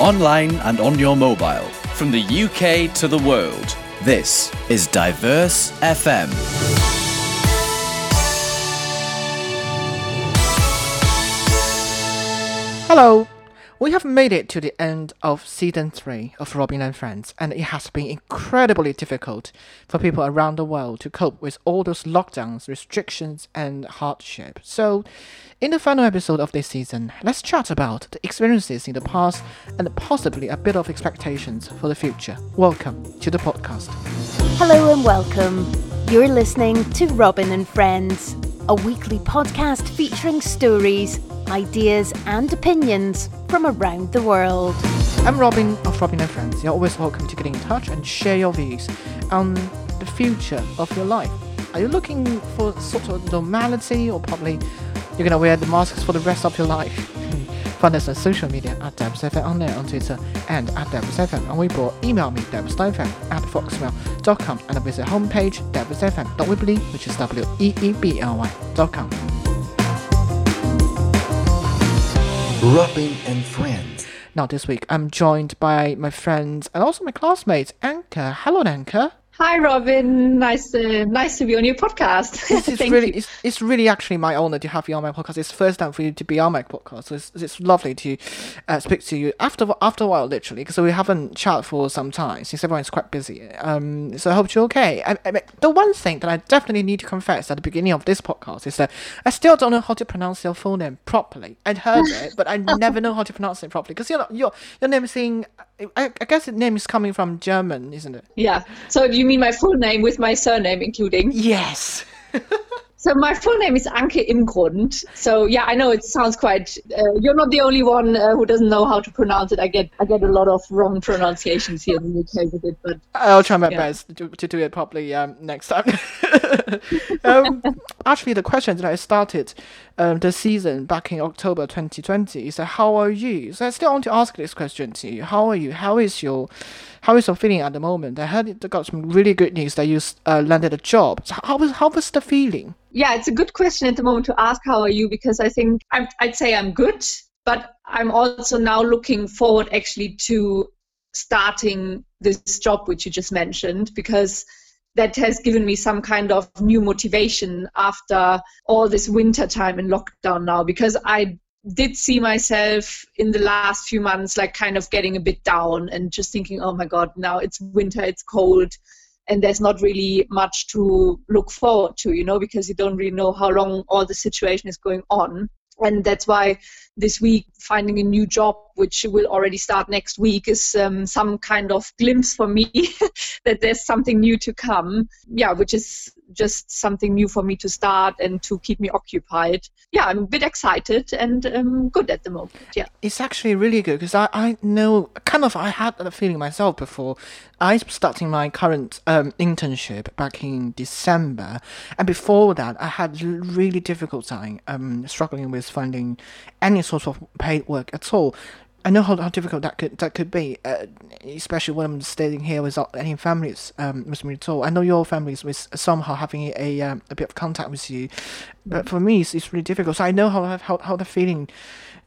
online and on your mobile, from the UK to the world. This is Diverse FM. Hello. We have made it to the end of season 3 of Robin and Friends, and it has been incredibly difficult for people around the world to cope with all those lockdowns, restrictions, and hardship. So, in the final episode of this season, let's chat about the experiences in the past and possibly a bit of expectations for the future. Welcome to the podcast. Hello and welcome. You're listening to Robin and Friends, a weekly podcast featuring stories, ideas, and opinions from around the world. I'm Robin of Robin and Friends. You're always welcome to get in touch and share your views on the future of your life. Are you looking for sort of normality or probably you're gonna wear the masks for the rest of your life? Find us on social media at DiverseFM on there on Twitter and at DiverseFM on Weibo. Email me diverse.fm at foxmail.com and visit homepage diversefm.weebly which is W-E-E-B-L-Y dot com. Robin and Friends. Now this week I'm joined by my friends and also my classmates, Anka. Hello Anka. Hi, Robin. Nice, uh, nice to be on your podcast. Is really, it's, it's really actually my honor to have you on my podcast. It's the first time for you to be on my podcast. So it's, it's lovely to uh, speak to you after after a while, literally, because we haven't chatted for some time since everyone's quite busy. Um, so I hope you're okay. I, I mean, the one thing that I definitely need to confess at the beginning of this podcast is that I still don't know how to pronounce your full name properly. I'd heard it, but I never know how to pronounce it properly because your your your name is saying. I, I guess the name is coming from German, isn't it? Yeah. So you mean my full name with my surname including? Yes. So my full name is Anke Imgrund. So yeah, I know it sounds quite. Uh, you're not the only one uh, who doesn't know how to pronounce it. I get I get a lot of wrong pronunciations here in the UK with it, but I'll try my Yeah. best to, to do it properly um, next time. um, actually, the question that I started um, the season back in October 2020 is that how are you? So I still want to ask this question to you. How are you? How is your how is your feeling at the moment? I heard you got some really good news that you uh, landed a job. So how was how was the feeling? yeah, it's a good question at the moment to ask. How are you? Because I think I'm, I'd say I'm good, but I'm also now looking forward actually to starting this job which you just mentioned because that has given me some kind of new motivation after all this winter time in lockdown now because I did see myself in the last few months like kind of getting a bit down and just thinking oh my god now it's winter it's cold and there's not really much to look forward to you know because you don't really know how long all the situation is going on. And that's why this week finding a new job which will already start next week is um, some kind of glimpse for me that there's something new to come. Yeah which is just something new for me to start and to keep me occupied. Yeah i'm a bit excited and um, good at the moment yeah. It's actually really good because I, I know kind of I had that feeling myself before. I starting my current um, internship back in December, and before that I had really difficult time um, struggling with finding any sort of paid work at all. I know how, how difficult that could that could be, uh, especially when I'm staying here without any families um, with me at all. I know your families with somehow having a um, a bit of contact with you, but for me it's, it's really difficult. So I know how how how the feeling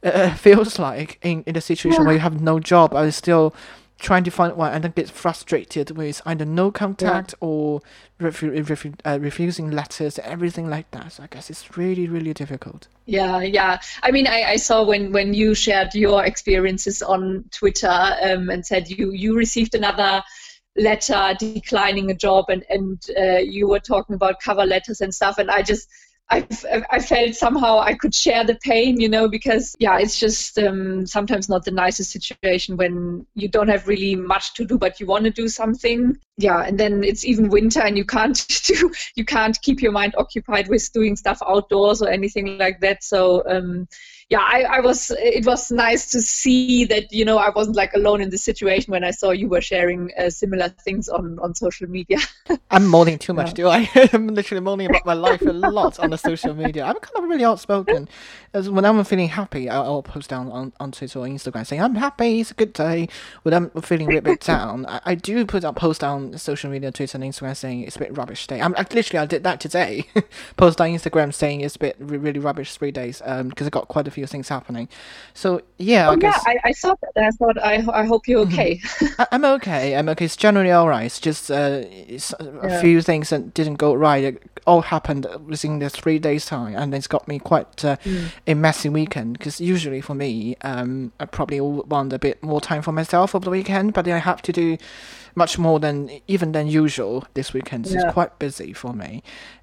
uh, feels like in, in a situation where you have no job and still trying to find one and then get frustrated with either no contact or refu- refu- uh, refusing letters everything like that so i guess it's really really difficult Yeah, yeah. I mean, I, I saw when, when you shared your experiences on Twitter um, and said you, you received another letter declining a job and, and uh, you were talking about cover letters and stuff. And I just, I, I felt somehow I could share the pain, you know, because, yeah, it's just um, sometimes not the nicest situation when you don't have really much to do, but you want to do something. Yeah, and then it's even winter and you can't do, you can't keep your mind occupied with doing stuff outdoors or anything like that. So, um, yeah, I, I was, it was nice to see that, you know, I wasn't like alone in this situation when I saw you were sharing uh, similar things on, on social media. i'm moaning too much do i? I'm literally moaning about my life a lot on the social media. I'm kind of really outspoken. As when i'm feeling happy i'll, I'll post down on, on twitter or instagram saying i'm happy it's a good day. When i'm feeling a bit down I, I do put up post on social media twitter and instagram saying it's a bit rubbish day. I'm I, literally i did that today. Post on instagram saying it's a bit re- really rubbish three days um because i got quite a few few things happening. So yeah, Oh I yeah, I, I saw that. I thought I I hope you're Mm-hmm. okay. I, I'm okay. I'm okay. It's generally all right. It's just uh, it's a Yeah. few things that didn't go right. It all happened within the three days time, and it's got me quite uh, Mm. a messy weekend. Because usually for me, um, I probably want a bit more time for myself over the weekend, but I have to do much more than even than usual this weekend. So Yeah. it's quite busy for me.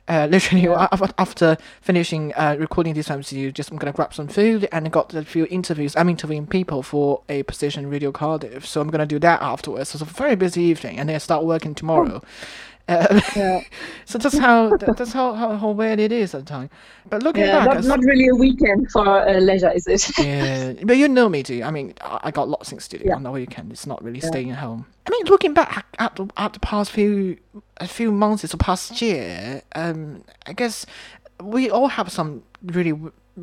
Uh, literally, af- after finishing uh, recording this MCU, just I'm gonna grab some food and got a few interviews. I'm interviewing people for a position in Radio Cardiff, so I'm gonna do that afterwards. So it's a very busy evening, and then I start working tomorrow. Uh, Yeah. so that's how that- that's how, how, how weird it is at the time. But looking Yeah, back, not, not really a weekend for uh, leisure, is it? yeah, but you know me too. I mean, I, I got lots of things to do Yeah. on the weekend. It's not really Yeah. staying at home. I mean, looking back at the at the past few a few months, the past year, um, I guess we all have some really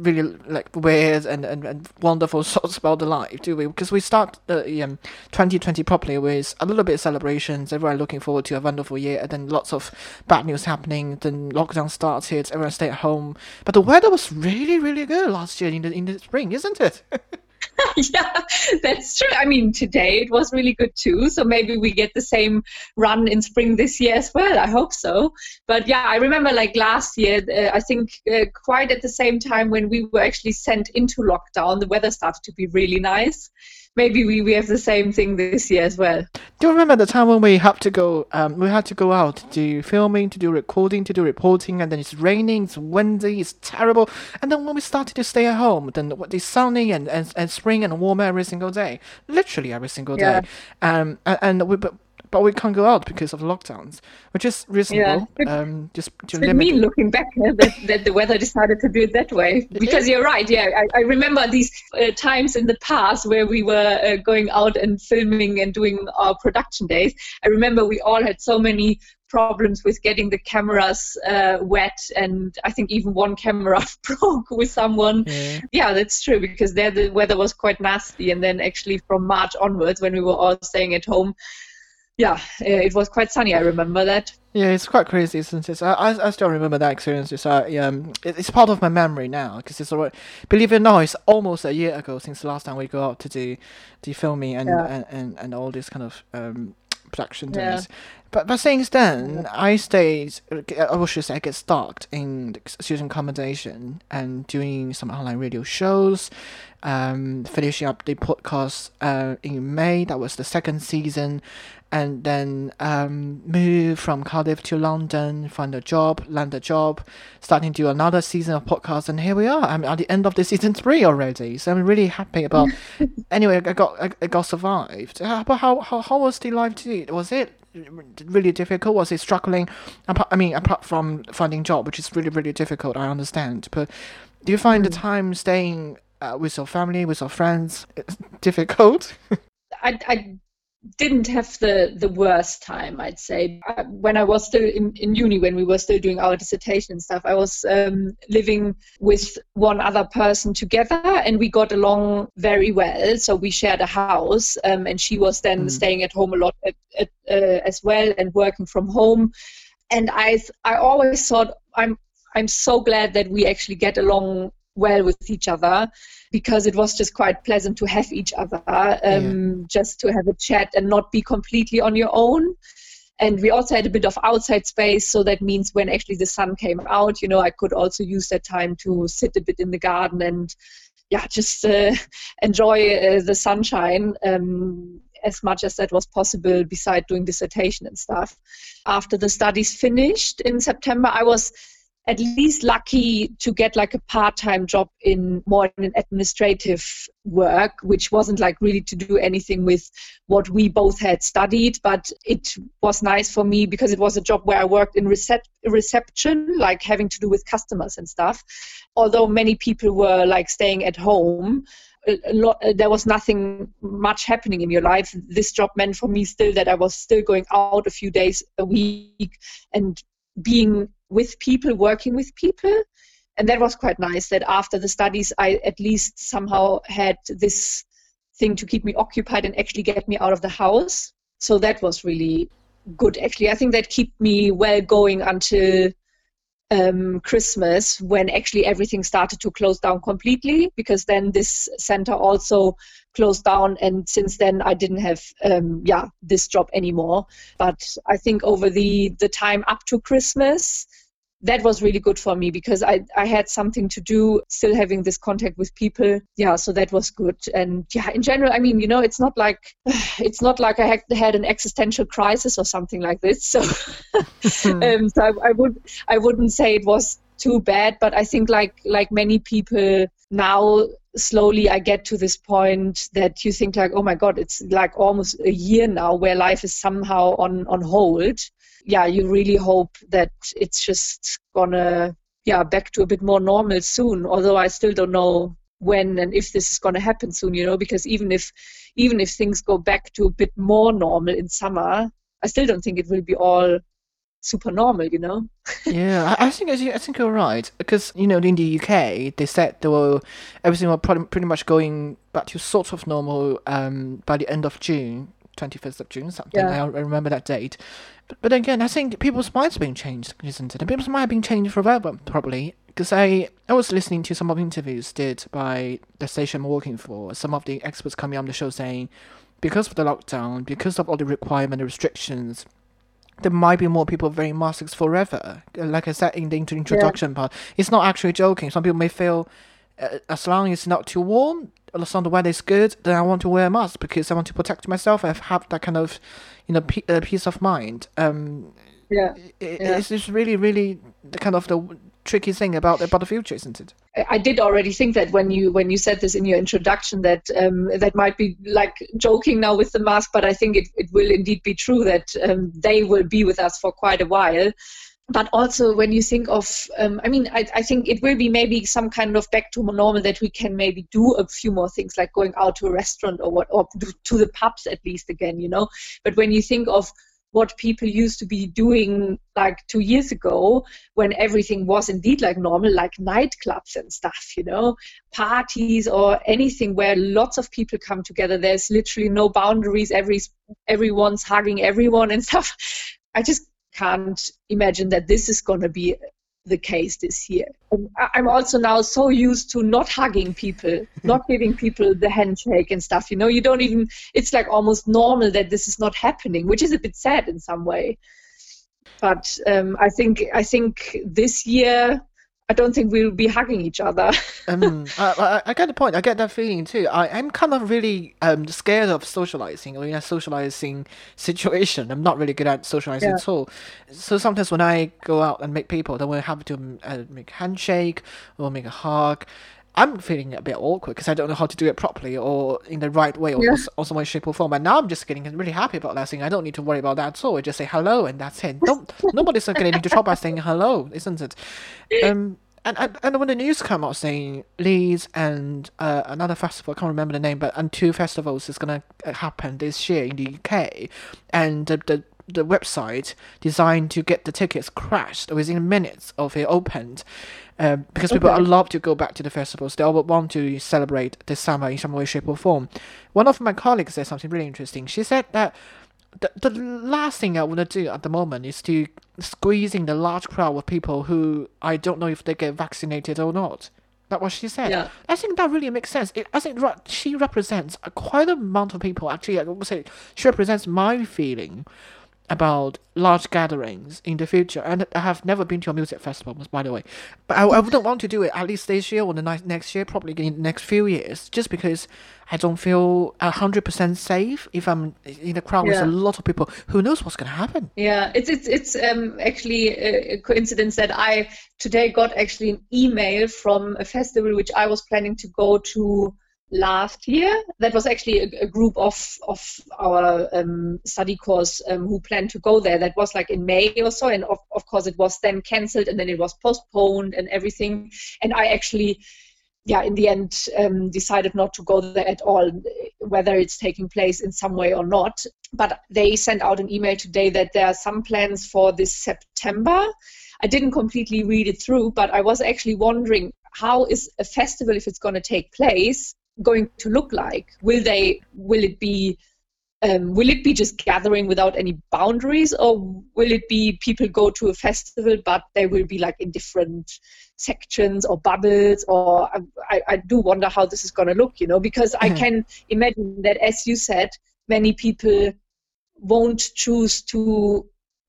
really like weird and, and, and wonderful thoughts about the life, do we? Because we start the um 2020 properly with a little bit of celebrations, everyone looking forward to a wonderful year, and then lots of bad news happening. Then lockdown started, everyone stay at home, but the weather was really really good last year in the in the spring, isn't it? yeah, that's true. I mean, today it was really good too. So maybe we get the same run in spring this year as well. I hope so. But yeah, I remember like last year, uh, I think uh, quite at the same time when we were actually sent into lockdown, the weather started to be really nice. Maybe we, we have the same thing this year as well. Do you remember the time when we had to go? Um, we had to go out to do filming, to do recording, to do reporting, and then it's raining, it's windy, it's terrible. And then when we started to stay at home, then what- it's sunny and, and, and spring and warm every single day, literally every single day. Yeah. Um, and, and we but, but we can't go out because of lockdowns, which is reasonable. It- Um, just to It's mean looking back uh, that, that the weather decided to do it that way. Because you're right, yeah. I, I remember these uh, times in the past where we were uh, going out and filming and doing our production days. I remember we all had so many problems with getting the cameras uh, wet, and I think even one camera broke with someone. Yeah. Yeah, that's true because there the weather was quite nasty, and then actually from March onwards, when we were all staying at home, yeah, it was quite sunny. I remember that. Yeah, it's quite crazy, isn't it? I, I, I still remember that experience. It's, uh, um, it, it's part of my memory now because it's already, believe it or not, it's almost a year ago since the last time we go out to do the filming and, Yeah. and, and, and all this kind of um, production Yeah. But but since then, I stayed. I should say, I get stuck in the student accommodation and doing some online radio shows. Um, finishing up the podcast uh, in May. That was the second season, and then um, move from Cardiff to London, find a job, land a job, starting to do another season of podcast, and here we are. I'm at the end of the season three already, so I'm really happy about. anyway, I got I, I got survived. Uh, But how, how how was the life to you? Was it really difficult? Was it struggling? Apart, I mean, apart from finding job, which is really really difficult, I understand. But do you find the time staying uh, with your family, with your friends, it's difficult? I, I didn't have the, the worst time, I'd say. Uh, When I was still in, in uni, when we were still doing our dissertation and stuff, I was um, living with one other person together and we got along very well. So we shared a house um, and she was then Mm. staying at home a lot at, at, uh, as well and working from home. And I, I always thought, I'm, I'm so glad that we actually get along well with each other because it was just quite pleasant to have each other, um, just to have a chat and not be completely on your own. And we also had a bit of outside space, so that means when actually the sun came out, you know, I could also use that time to sit a bit in the garden and, yeah, just uh, enjoy uh, the sunshine. Um, as much as that was possible beside doing dissertation and stuff. After the studies finished in September, I was at least lucky to get like a part-time job in more in administrative work which wasn't like really to do anything with what we both had studied but it was nice for me because it was a job where i worked in recep- reception like having to do with customers and stuff although many people were like staying at home lot, there was nothing much happening in your life. This job meant for me still that I was still going out a few days a week and being with people, working with people. And that was quite nice that after the studies, I at least somehow had this thing to keep me occupied and actually get me out of the house. So that was really good, actually. I think that kept me well going until um, Christmas when actually everything started to close down completely because then this center also closed down and since then I didn't have um, yeah this job anymore. But I think over the the time up to Christmas that was really good for me because I, I had something to do still having this contact with people. Yeah so that was good. And yeah in general i mean you know it's not like it's not like i had, had an existential crisis or something like this. So um, so I, I would i wouldn't say it was too bad but i think like like many people now slowly i get to this point that you think like oh my god it's like almost a year now where life is somehow on on hold yeah, you really hope that it's just gonna yeah back to a bit more normal soon. Although I still don't know when and if this is going to happen soon you know because even if even if things go back to a bit more normal in summer i still don't think it will be all super normal you know yeah I, think I think you're right because you know in the uk they said they were everything was pretty much going back to sort of normal um, by the end of june 21st of June, something. Yeah. I remember that date. But, but again, I think people's minds have been changed, isn't it? And people's minds have been changed forever, probably. Because I, I was listening to some of the interviews did by the station I'm working for, some of the experts coming on the show saying, because of the lockdown, because of all the requirement and restrictions, there might be more people wearing masks forever. Like I said in the introduction yeah. part, it's not actually joking. Some people may feel, uh, as long as it's not too warm, as long as the weather is good, then I want to wear a mask because I want to protect myself. I have that kind of, you know, p- uh, peace of mind. Um, yeah, it, yeah. It's, it's really, really the kind of the tricky thing about about the future, isn't it? I did already think that when you when you said this in your introduction that um, that might be like joking now with the mask, but I think it, it will indeed be true that um, they will be with us for quite a while but also when you think of um, i mean I, I, think it will be maybe some kind of back to normal that we can maybe do a few more things like going out to a restaurant or what or to the pubs at least again you know but when you think of what people used to be doing like two years ago when everything was indeed like normal like nightclubs and stuff you know parties or anything where lots of people come together. There's literally no boundaries. Every everyone's hugging everyone and stuff. I just can't imagine that this is going to be the case this year. I'm also now so used to not hugging people, not giving people the handshake and stuff. You know, you don't even, it's like almost normal that this is not happening, which is a bit sad in some way. But um, I think I think this year I don't think we'll be hugging each other. um, I, I, get the point. I get that feeling too. I am kind of really um, scared of socializing or in a socializing situation. I'm not really good at socializing yeah. at all. So sometimes when I go out and meet people, then we have to uh, make handshake or make a hug. I'm feeling a bit awkward because I don't know how to do it properly or in the right way or yeah. some way, shape or form. And now I'm just getting really happy about that thing. I don't need to worry about that at all. I just say hello and that's it. Don't, nobody's getting to trouble by saying hello, isn't it? Um, and, and, and when the news came out saying Leeds and uh, another festival, I can't remember the name, but and two festivals is going to uh, happen this year in the UK, and the, the the website designed to get the tickets crashed within minutes of it opened. Um, because people okay. love to go back to the festivals. They all want to celebrate the summer in some way, shape, or form. One of my colleagues said something really interesting. She said that the, the last thing I want to do at the moment is to squeeze in the large crowd of people who I don't know if they get vaccinated or not. That's what she said. Yeah. I think that really makes sense. It, I think she represents a quite a amount of people. Actually, I would say she represents my feeling about large gatherings in the future. And I have never been to a music festival, by the way. But I, I wouldn't want to do it at least this year or the next year, probably in the next few years, just because I don't feel 100% safe if I'm in a crowd yeah. with a lot of people. Who knows what's going to happen? Yeah, it's, it's, it's um, actually a coincidence that I today got actually an email from a festival which I was planning to go to last year. That was actually a, a group of of our um, study course um, who planned to go there. That was like in May or so, and of, of course it was then cancelled, and then it was postponed and everything. And I actually, yeah, in the end um, decided not to go there at all, whether it's taking place in some way or not. But they sent out an email today that there are some plans for this September. I didn't completely read it through, but I was actually wondering how is a festival if it's going to take place going to look like? Will they? Will it be um, will it be just gathering without any boundaries or will it be people go to a festival but they will be like in different sections or bubbles or I, I do wonder how this is going to look you know because i Mhm. can imagine that as you said many people won't choose to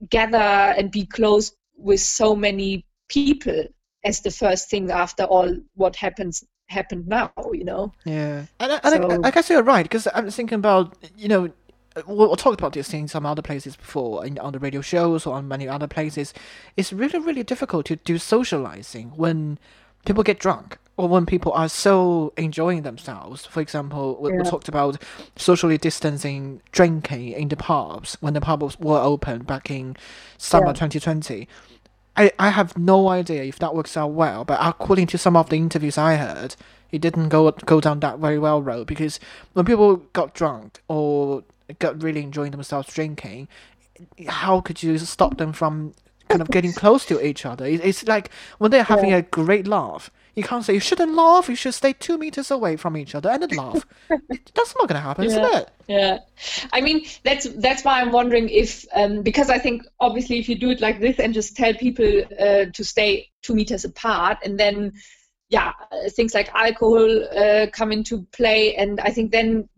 gather and be close with so many people as the first thing after all what happens happened now you know Yeah, and, I- and I, So- I guess you're right because I'm thinking about you know we'll, we'll talk about this in some other places before in, on the radio shows or on many other places. It's really really difficult to do socializing when people get drunk or when people are so enjoying themselves. For example, we, we talked about socially distancing drinking in the pubs when the pubs were open back in summer Yeah. 2020. I, I have no idea if that works out well, but according to some of the interviews I heard, it didn't go go down that very well road because when people got drunk or got really enjoying themselves drinking, how could you stop them from kind of getting close to each other? It's like when they're having a great laugh, you can't say you shouldn't laugh. You should stay two meters away from each other and then laugh. That's not gonna happen, isn't Yeah. it? Yeah, I mean that's that's why I'm wondering if um, because I think obviously if you do it like this and just tell people uh, to stay two meters apart and then yeah uh, things like alcohol uh, come into play and I think then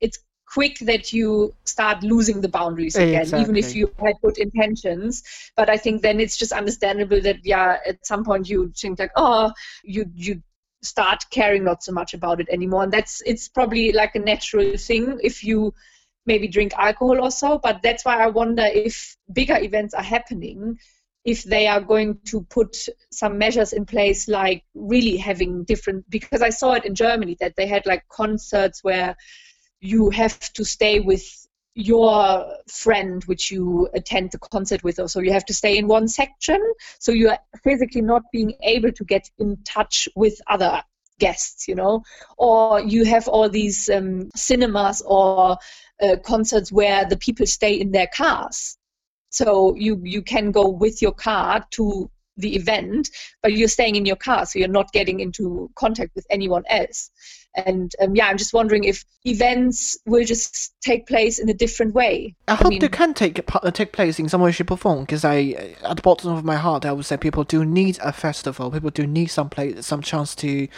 it's quick that you start losing the boundaries again even if you had good intentions. But I think then it's just understandable that yeah at some point you think like oh you you start caring not so much about it anymore. And that's it's probably like a natural thing if you maybe drink alcohol or so. But that's why i wonder if bigger events are happening if they are going to put some measures in place like really having different because i saw it in germany that they had like concerts where you have to stay with your friend which you attend the concert with or so you have to stay in one section so you are physically not being able to get in touch with other guests you know? Or you have all these um, cinemas or uh, concerts where the people stay in their cars. So you you can go with your car to the event but you're staying in your car so you're not getting into contact with anyone else and um, yeah i'm just wondering if events will just take place in a different way I hope mean- they can take uh, take place in some way, shape, or form. Because I, at the bottom of my heart, I would say people do need a festival. People do need some place, some chance to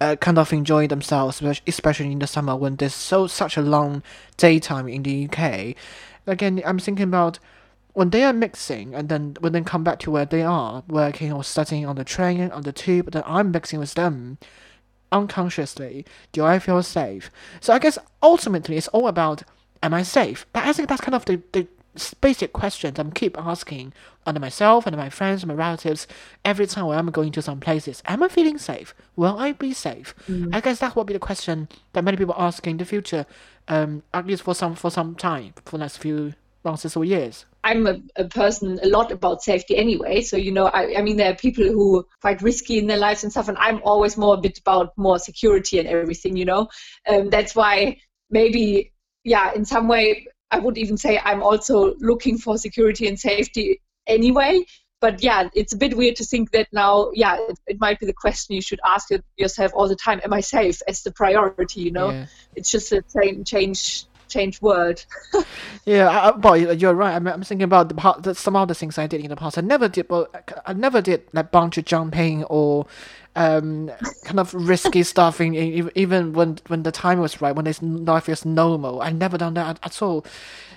uh, kind of enjoy themselves, especially in the summer when there's so such a long daytime in the UK. Again, I'm thinking about when they are mixing and then when they come back to where they are working or studying on the train on the tube, then I'm mixing with them unconsciously, do I feel safe? So I guess ultimately it's all about am I safe? But I think that's kind of the, the basic questions I'm keep asking under myself and my friends and my relatives every time when I'm going to some places. Am I feeling safe? Will I be safe? I guess that will be the question that many people ask in the future, um, at least for some for some time, for the next few months or years. I'm a, a person a lot about safety anyway. So, you know, I, I mean, there are people who are quite risky in their lives and stuff, and I'm always more a bit about more security and everything, you know. Um, that's why maybe, yeah, in some way, I would even say I'm also looking for security and safety anyway. But yeah, it's a bit weird to think that now, yeah, it, it might be the question you should ask yourself all the time: Am I safe? As the priority, you know. Yeah. It's just a change, change, world. Yeah, I, well, you- you're right. I'm, I'm thinking about the that some other things I did in the past. I never did, well, I never did like bungee jumping or um, kind of risky stuff. In, in, even when when the time was right, when it's life is normal, I never done that at, all.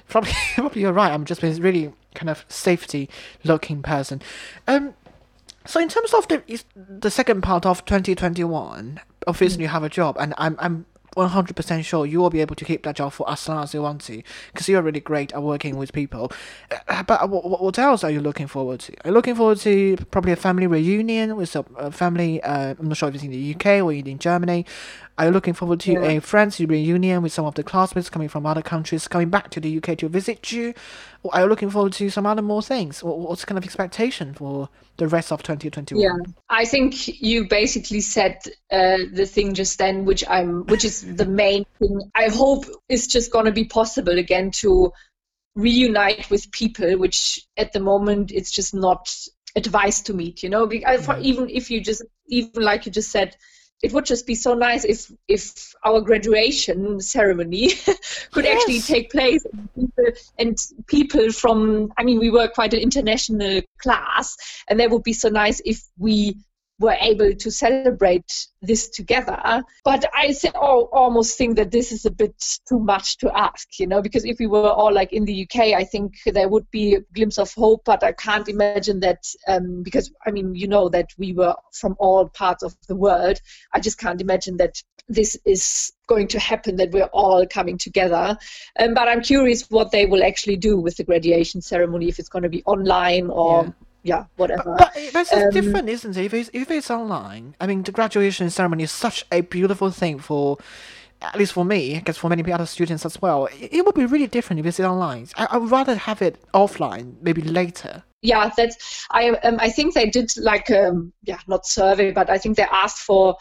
Probably, probably you're right. I'm just a really kind of safety looking person. Um, so in terms of the the second part of 2021, obviously you have a job, and I'm I'm 100% sure you will be able to keep that job for as long as you want to, because you're really great at working with people. Uh, But what, what else are you looking forward to? Are you looking forward to probably a family reunion with a family? Uh, I'm not sure if it's in the UK or in Germany. Are you looking forward to a friends reunion with some of the classmates coming from other countries coming back to the UK to visit you? Or are you looking forward to some other more things? What, what's kind of expectation for the rest of 2021? Yeah, I think you basically said uh, the thing just then, which I'm, which is the main thing. I hope it's just going to be possible again to reunite with people, which at the moment it's just not advised to meet. You know, because even if you just, even like you just said, it would just be so nice if if our graduation ceremony could yes. actually take place and people, and people from i mean we were quite an international class and that would be so nice if we were able to celebrate this together. But I oh, almost think that this is a bit too much to ask, you know, because if we were all like in the UK, I think there would be a glimpse of hope. But I can't imagine that um, because I mean, you know, that we were from all parts of the world. I just can't imagine that this is going to happen that we're all coming together um, but i'm curious what they will actually do with the graduation ceremony if it's going to be online or yeah yeah, whatever. But, but that's um, different, isn't it? If it's, if it's online, I mean, the graduation ceremony is such a beautiful thing for, at least for me, I guess for many other students as well. It, it would be really different if it's online. I, I would rather have it offline, maybe later. Yeah, that's. I um, I think they did like um yeah not survey, but I think they asked for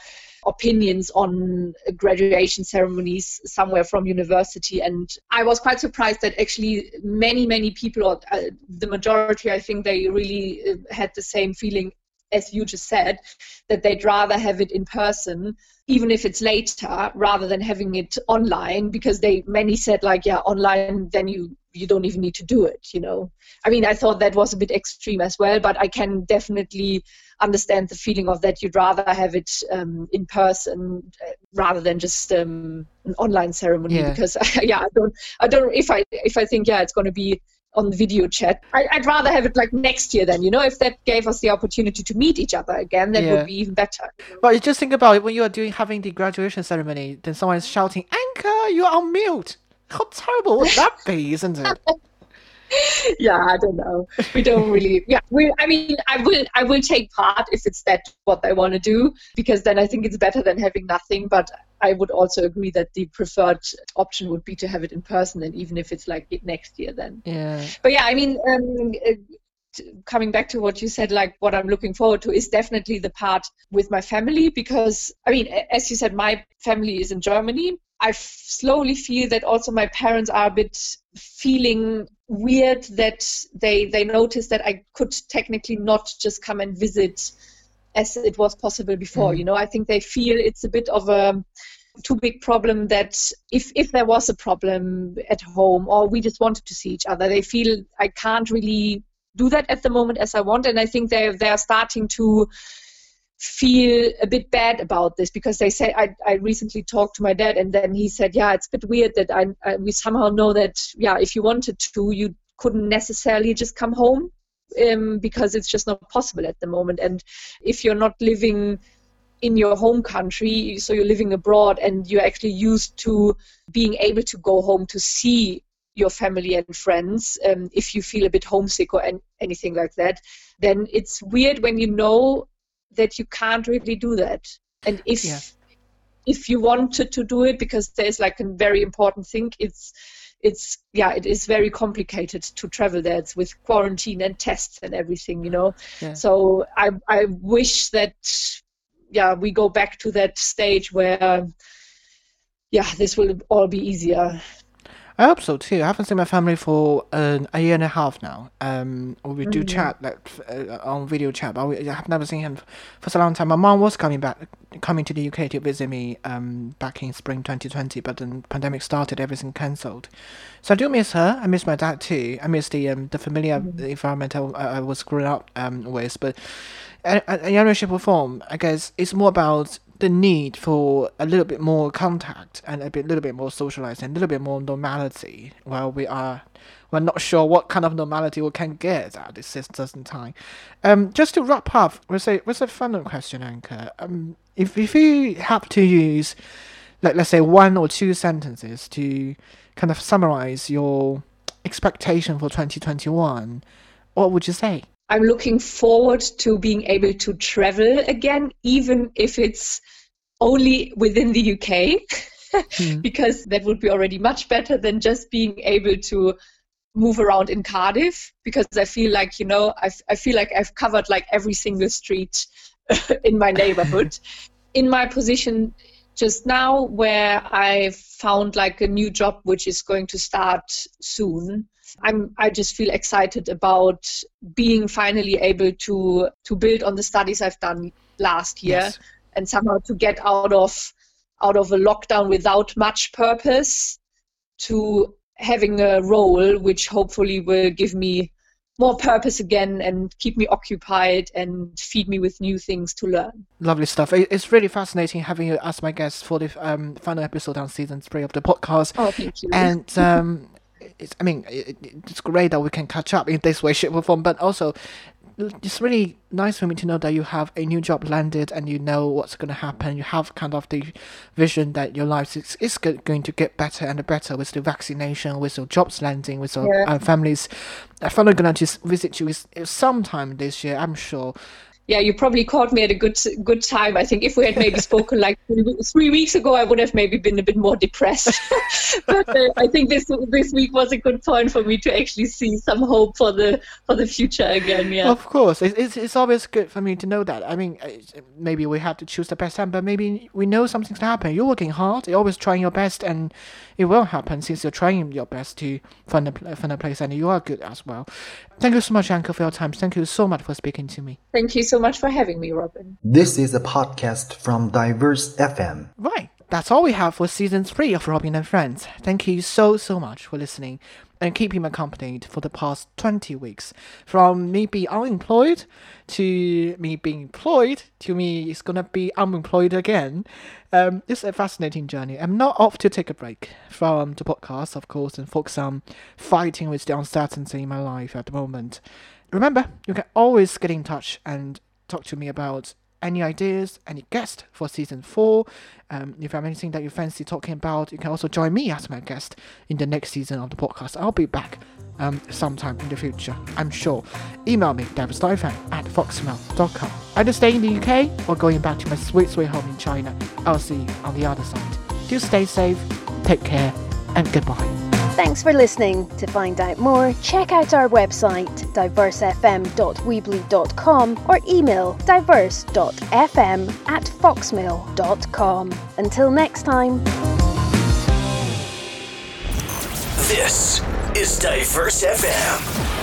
opinions on graduation ceremonies somewhere from university. And I was quite surprised that actually many, many people, or uh, the majority, I think they really uh, had the same feeling as you just said, that they'd rather have it in person, even if it's later, rather than having it online, because they many said like, yeah, online, then you you don't even need to do it. You know, I mean, I thought that was a bit extreme as well, but I can definitely understand the feeling of that you'd rather have it um, in person uh, rather than just um, an online ceremony yeah. because yeah I don't I don't if I if I think yeah it's going to be on video chat I, would rather have it like next year then you know if that gave us the opportunity to meet each other again that yeah. would be even better you know? but you just think about it when you are doing having the graduation ceremony then someone is shouting Anka you're on mute how terrible would that be isn't it yeah, I don't know. We don't really. Yeah, we. I mean, I will. I will take part if it's that what they want to do, because then I think it's better than having nothing. But I would also agree that the preferred option would be to have it in person, and even if it's like next year, then. Yeah. But yeah, I mean. Um, coming back to what you said, like what I'm looking forward to is definitely the part with my family because, I mean, as you said, my family is in Germany. I slowly feel that also my parents are a bit feeling weird that they they noticed that I could technically not just come and visit as it was possible before. Mm. You know, I think they feel it's a bit of a too big problem that if if there was a problem at home or we just wanted to see each other, they feel I can't really do that at the moment as I want, and I think they they are starting to feel a bit bad about this because they say I, I recently talked to my dad and then he said yeah it's a bit weird that I, I we somehow know that yeah if you wanted to you couldn't necessarily just come home um, because it's just not possible at the moment. And if you're not living in your home country so you're living abroad and you're actually used to being able to go home to see your family and friends um, if you feel a bit homesick or an- anything like that then it's weird when you know that you can't really do that. And if yeah. if you wanted to do it, because there's like a very important thing, it's it's yeah, it is very complicated to travel there. It's with quarantine and tests and everything, you know. Yeah. So I I wish that yeah we go back to that stage where yeah this will all be easier I hope so too. I haven't seen my family for uh, a year and a half now. Um, we do mm-hmm. chat like uh, on video chat, but we, I have never seen him for so long time. My mom was coming back, coming to the UK to visit me um, back in spring 2020, but then the pandemic started, everything cancelled. So I do miss her. I miss my dad too. I miss the um, the familiar mm-hmm. environment I, I, was growing up um, with. But a, a younger shape or form, I guess, it's more about the need for a little bit more contact and a bit, little bit more socializing, a little bit more normality while we are we're not sure what kind of normality we can get at this certain time. Um, just to wrap up, with a with a final question, Anka. Um, if if you have to use, like let's say one or two sentences to kind of summarize your expectation for 2021, what would you say? I'm looking forward to being able to travel again, even if it's only within the UK, mm. because that would be already much better than just being able to move around in Cardiff. Because I feel like, you know, i I feel like I've covered like every single street in my neighborhood. in my position just now, where I've found like a new job which is going to start soon I'm I just feel excited about being finally able to to build on the studies I've done last year. Yes. and somehow to get out of out of a lockdown without much purpose to having a role which hopefully will give me more purpose again and keep me occupied and feed me with new things to learn. Lovely stuff. It's really fascinating having you as my guest for the um, final episode on season three of the podcast. Oh, thank you. And um, it's, I mean, it, it's great that we can catch up in this way, shape, or form. But also, it's really nice for me to know that you have a new job landed and you know what's going to happen. You have kind of the vision that your life is, is going to get better and better with the vaccination, with your jobs landing, with your yeah. uh, families. I'm finally going to just visit you sometime this year, I'm sure yeah, you probably caught me at a good good time. I think if we had maybe spoken like three weeks ago, I would have maybe been a bit more depressed. but uh, I think this this week was a good point for me to actually see some hope for the for the future again. Yeah, of course, it's it's always good for me to know that. I mean, maybe we have to choose the best time, but maybe we know something's gonna happen. You're working hard, you're always trying your best, and it will happen since you're trying your best to find a find a place, and you are good as well. Thank you so much, Anka, for your time. Thank you so much for speaking to me. Thank you so much for having me, Robin. This is a podcast from Diverse FM. Right. That's all we have for season three of Robin and Friends. Thank you so, so much for listening and keeping me accompanied for the past 20 weeks. From me being unemployed to me being employed to me it's gonna be unemployed again. Um, it's a fascinating journey. I'm not off to take a break from the podcast, of course, and focus on fighting with the uncertainty in my life at the moment. Remember, you can always get in touch and talk to me about any ideas, any guest for season four. Um, if you have anything that you fancy talking about, you can also join me as my guest in the next season of the podcast. I'll be back um, sometime in the future, I'm sure. Email me, davidsteinfan at foxmail.com. Either stay in the UK or going back to my sweet, sweet home in China. I'll see you on the other side. Do stay safe, take care, and goodbye. Thanks for listening. To find out more, check out our website, diversefm.weebly.com or email diverse.fm at foxmail.com. Until next time. This is Diverse FM.